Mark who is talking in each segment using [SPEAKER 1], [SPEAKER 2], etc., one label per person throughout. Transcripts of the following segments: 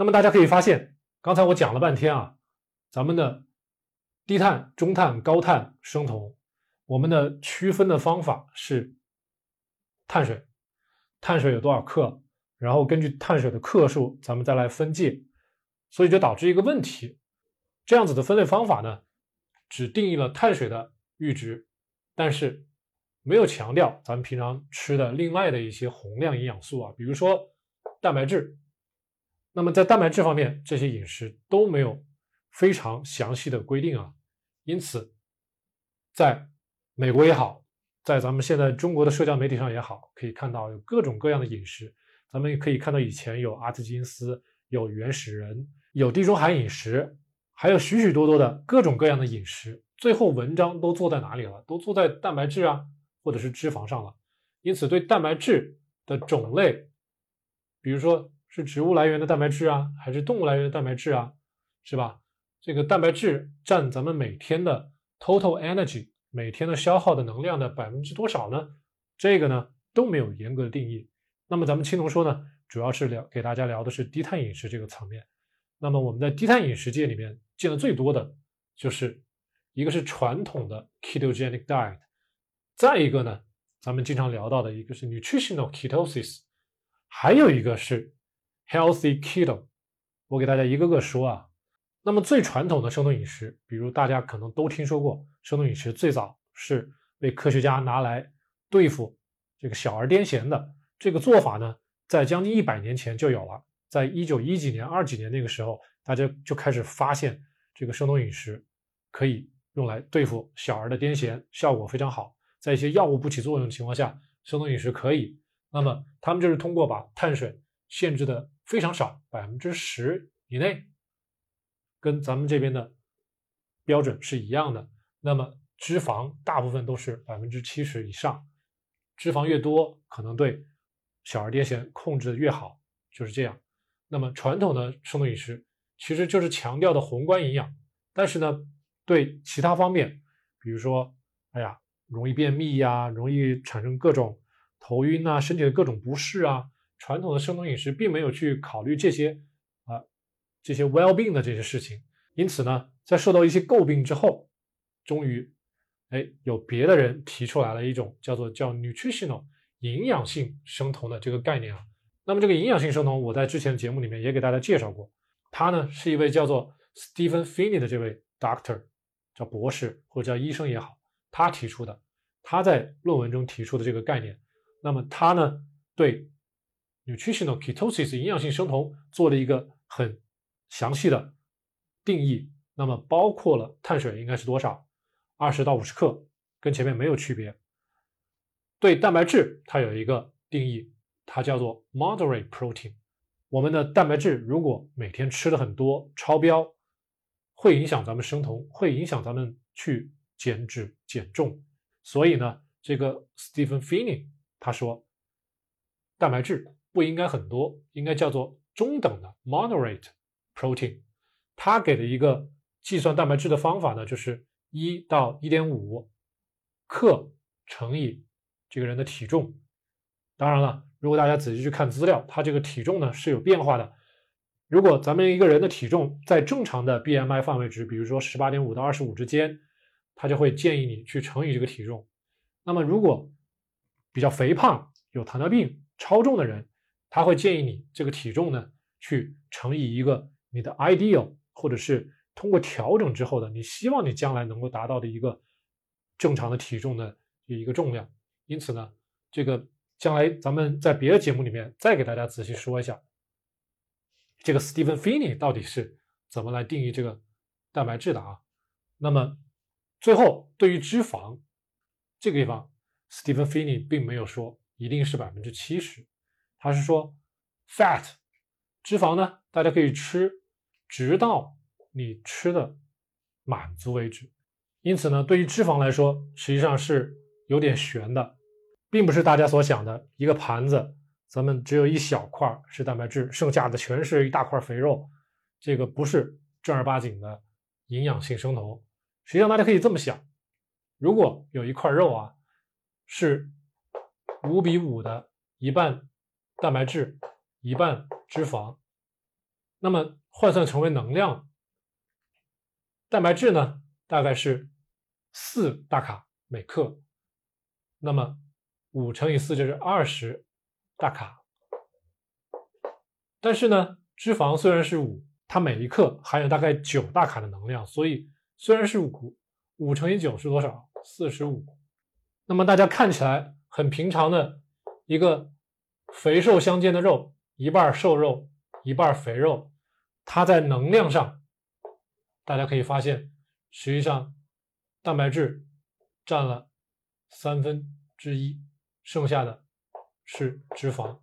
[SPEAKER 1] 那么大家可以发现，刚才我讲了半天啊，咱们的低碳、中碳、高碳生酮，我们的区分的方法是碳水，碳水有多少克，然后根据碳水的克数，咱们再来分界，所以就导致一个问题，这样子的分类方法呢，只定义了碳水的阈值，但是没有强调咱们平常吃的另外的一些宏量营养素啊，比如说蛋白质。那么在蛋白质方面，这些饮食都没有非常详细的规定啊，因此，在美国也好，在咱们现在中国的社交媒体上也好，可以看到有各种各样的饮食。咱们也可以看到以前有阿特金斯，有原始人，有地中海饮食，还有许许多多的各种各样的饮食。最后文章都做在哪里了？都做在蛋白质啊，或者是脂肪上了。因此，对蛋白质的种类，比如说。是植物来源的蛋白质啊，还是动物来源的蛋白质啊？是吧？这个蛋白质占咱们每天的 total energy 每天的消耗的能量的百分之多少呢？这个呢都没有严格的定义。那么咱们青龙说呢，主要是聊给大家聊的是低碳饮食这个层面。那么我们在低碳饮食界里面见的最多的就是一个是传统的 ketogenic diet，再一个呢，咱们经常聊到的一个是 nutritional ketosis，还有一个是。Healthy keto，我给大家一个个说啊。那么最传统的生酮饮食，比如大家可能都听说过，生酮饮食最早是被科学家拿来对付这个小儿癫痫的。这个做法呢，在将近一百年前就有了。在一九一几年、二几年那个时候，大家就开始发现这个生酮饮食可以用来对付小儿的癫痫，效果非常好。在一些药物不起作用的情况下，生酮饮食可以。那么他们就是通过把碳水限制的。非常少，百分之十以内，跟咱们这边的标准是一样的。那么脂肪大部分都是百分之七十以上，脂肪越多，可能对小儿癫痫控制的越好，就是这样。那么传统的生酮饮食其实就是强调的宏观营养，但是呢，对其他方面，比如说，哎呀，容易便秘呀，容易产生各种头晕啊，身体的各种不适啊。传统的生酮饮食并没有去考虑这些啊这些 well being 的这些事情，因此呢，在受到一些诟病之后，终于哎有别的人提出来了一种叫做叫 nutritional 营养性生酮的这个概念啊。那么这个营养性生酮，我在之前的节目里面也给大家介绍过，他呢是一位叫做 Stephen Finney 的这位 doctor，叫博士或者叫医生也好，他提出的，他在论文中提出的这个概念。那么他呢对 nutritional ketosis 营养性生酮做了一个很详细的定义，那么包括了碳水应该是多少，二十到五十克，跟前面没有区别。对蛋白质，它有一个定义，它叫做 moderate protein。我们的蛋白质如果每天吃的很多，超标，会影响咱们生酮，会影响咱们去减脂减重。所以呢，这个 Stephen Finney 他说，蛋白质。不应该很多，应该叫做中等的 moderate protein。他给的一个计算蛋白质的方法呢，就是一到一点五克乘以这个人的体重。当然了，如果大家仔细去看资料，他这个体重呢是有变化的。如果咱们一个人的体重在正常的 BMI 范围值，比如说十八点五到二十五之间，他就会建议你去乘以这个体重。那么如果比较肥胖、有糖尿病、超重的人，他会建议你这个体重呢，去乘以一个你的 ideal，或者是通过调整之后的，你希望你将来能够达到的一个正常的体重的一个重量。因此呢，这个将来咱们在别的节目里面再给大家仔细说一下，这个 Stephen Finney 到底是怎么来定义这个蛋白质的啊？那么最后对于脂肪这个地方，Stephen Finney 并没有说一定是百分之七十。他是说，fat 脂肪呢，大家可以吃，直到你吃的满足为止。因此呢，对于脂肪来说，实际上是有点悬的，并不是大家所想的一个盘子，咱们只有一小块是蛋白质，剩下的全是一大块肥肉。这个不是正儿八经的营养性生酮。实际上，大家可以这么想：如果有一块肉啊，是五比五的一半。蛋白质一半脂肪，那么换算成为能量，蛋白质呢大概是四大卡每克，那么五乘以四就是二十大卡。但是呢，脂肪虽然是五，它每一克含有大概九大卡的能量，所以虽然是五，五乘以九是多少？四十五。那么大家看起来很平常的一个肥瘦相间的肉，一半瘦肉，一半肥肉，它在能量上，大家可以发现，实际上蛋白质占了三分之一，剩下的是脂肪。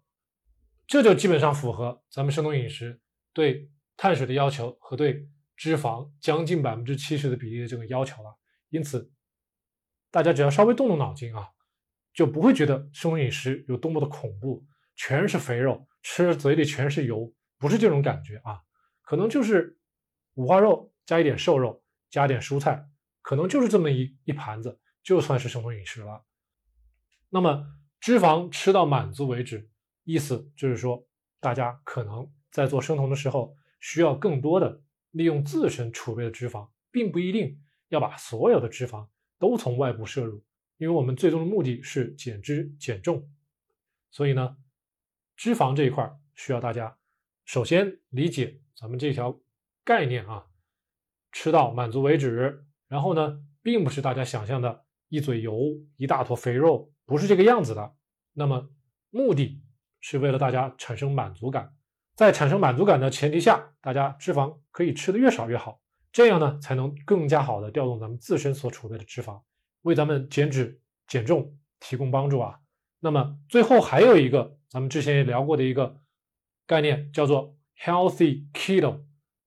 [SPEAKER 1] 这就基本上符合咱们生酮饮食对碳水的要求和对脂肪将近百分之七十的比例的这个要求了。因此，大家只要稍微动动脑筋啊，就不会觉得生酮饮食有多么的恐怖，全是肥肉，吃嘴里全是油，不是这种感觉啊。可能就是五花肉加一点瘦肉，加点蔬菜，可能就是这么一一盘子，就算是生酮饮食了。那么脂肪吃到满足为止。意思就是说，大家可能在做生酮的时候，需要更多的利用自身储备的脂肪，并不一定要把所有的脂肪都从外部摄入，因为我们最终的目的是减脂减重。所以呢，脂肪这一块需要大家首先理解咱们这条概念啊，吃到满足为止。然后呢，并不是大家想象的一嘴油、一大坨肥肉，不是这个样子的。那么目的。是为了大家产生满足感，在产生满足感的前提下，大家脂肪可以吃的越少越好，这样呢才能更加好的调动咱们自身所储备的脂肪，为咱们减脂减重提供帮助啊。那么最后还有一个咱们之前也聊过的一个概念，叫做 healthy keto，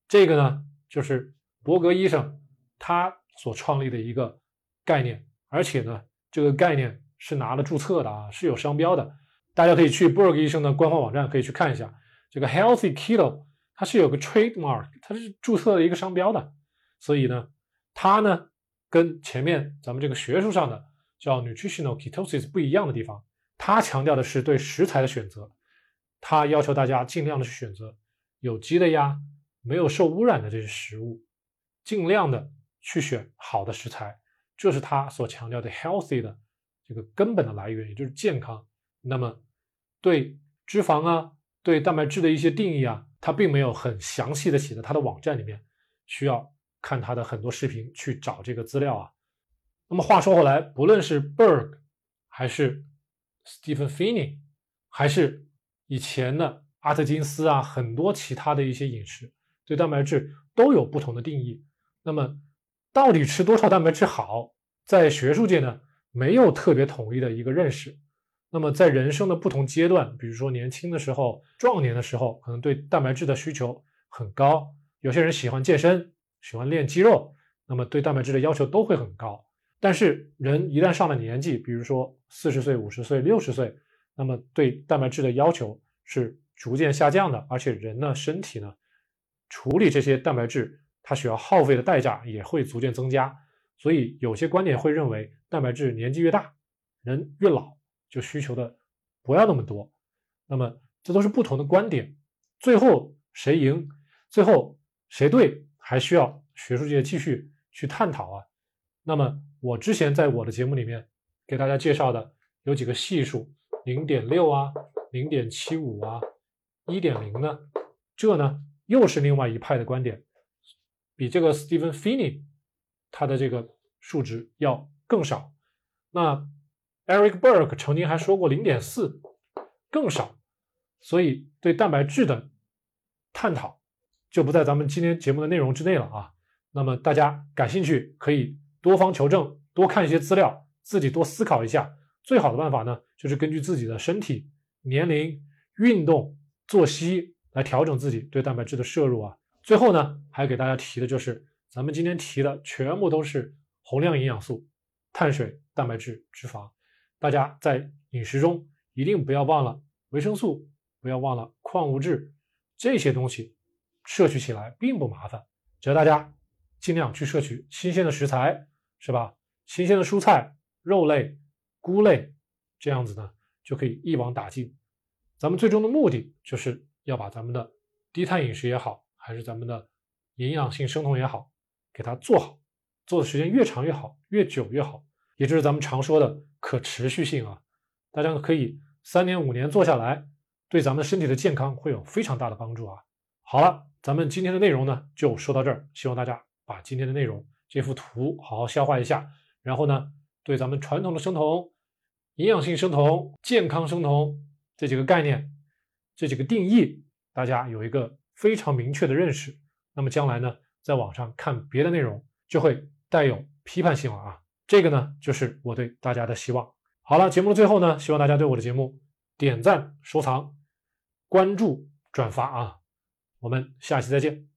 [SPEAKER 1] 这个呢就是伯格医生他所创立的一个概念，而且呢这个概念是拿了注册的啊，是有商标的。大家可以去 Berg 医生的官方网站，可以去看一下这个 Healthy Keto，它是有个 trademark，它是注册了一个商标的。所以呢，它呢跟前面咱们这个学术上的叫 Nutritional Ketosis 不一样的地方，他强调的是对食材的选择，他要求大家尽量的去选择有机的呀，没有受污染的这些食物，尽量的去选好的食材，这是他所强调的 healthy 的这个根本的来源，也就是健康。那么，对脂肪啊，对蛋白质的一些定义啊，他并没有很详细的写在他的网站里面，需要看他的很多视频去找这个资料啊。那么话说回来，不论是 Berg 还是 Stephen Finney，还是以前的阿特金斯啊，很多其他的一些饮食对蛋白质都有不同的定义。那么，到底吃多少蛋白质好，在学术界呢，没有特别统一的一个认识。那么在人生的不同阶段，比如说年轻的时候、壮年的时候，可能对蛋白质的需求很高。有些人喜欢健身，喜欢练肌肉，那么对蛋白质的要求都会很高。但是人一旦上了年纪，比如说四十岁、五十岁、六十岁，那么对蛋白质的要求是逐渐下降的，而且人呢身体呢处理这些蛋白质，它需要耗费的代价也会逐渐增加。所以有些观点会认为，蛋白质年纪越大，人越老。就需求的不要那么多，那么这都是不同的观点，最后谁赢，最后谁对，还需要学术界继续去探讨啊。那么我之前在我的节目里面给大家介绍的有几个系数，零点六啊，零点七五啊，一点零呢，这呢又是另外一派的观点，比这个 Stephen Finney 他的这个数值要更少，那。Eric Berg 曾经还说过零点四更少，所以对蛋白质的探讨就不在咱们今天节目的内容之内了啊。那么大家感兴趣可以多方求证，多看一些资料，自己多思考一下。最好的办法呢，就是根据自己的身体、年龄、运动、作息来调整自己对蛋白质的摄入啊。最后呢，还给大家提的就是，咱们今天提的全部都是宏量营养素：碳水、蛋白质、脂肪。大家在饮食中一定不要忘了维生素，不要忘了矿物质，这些东西摄取起来并不麻烦，只要大家尽量去摄取新鲜的食材，是吧？新鲜的蔬菜、肉类、菇类，这样子呢就可以一网打尽。咱们最终的目的就是要把咱们的低碳饮食也好，还是咱们的营养性生酮也好，给它做好，做的时间越长越好，越久越好，也就是咱们常说的可持续性啊。大家可以三年五年做下来，对咱们身体的健康会有非常大的帮助啊。好了，咱们今天的内容呢就说到这儿，希望大家把今天的内容这幅图好好消化一下，然后呢，对咱们传统的生酮、营养性生酮、健康生酮这几个概念、这几个定义，大家有一个非常明确的认识。那么将来呢，在网上看别的内容就会带有批判性了啊。这个呢，就是我对大家的希望。好了，节目的最后呢，希望大家对我的节目点赞、收藏、关注、转发啊！我们下期再见。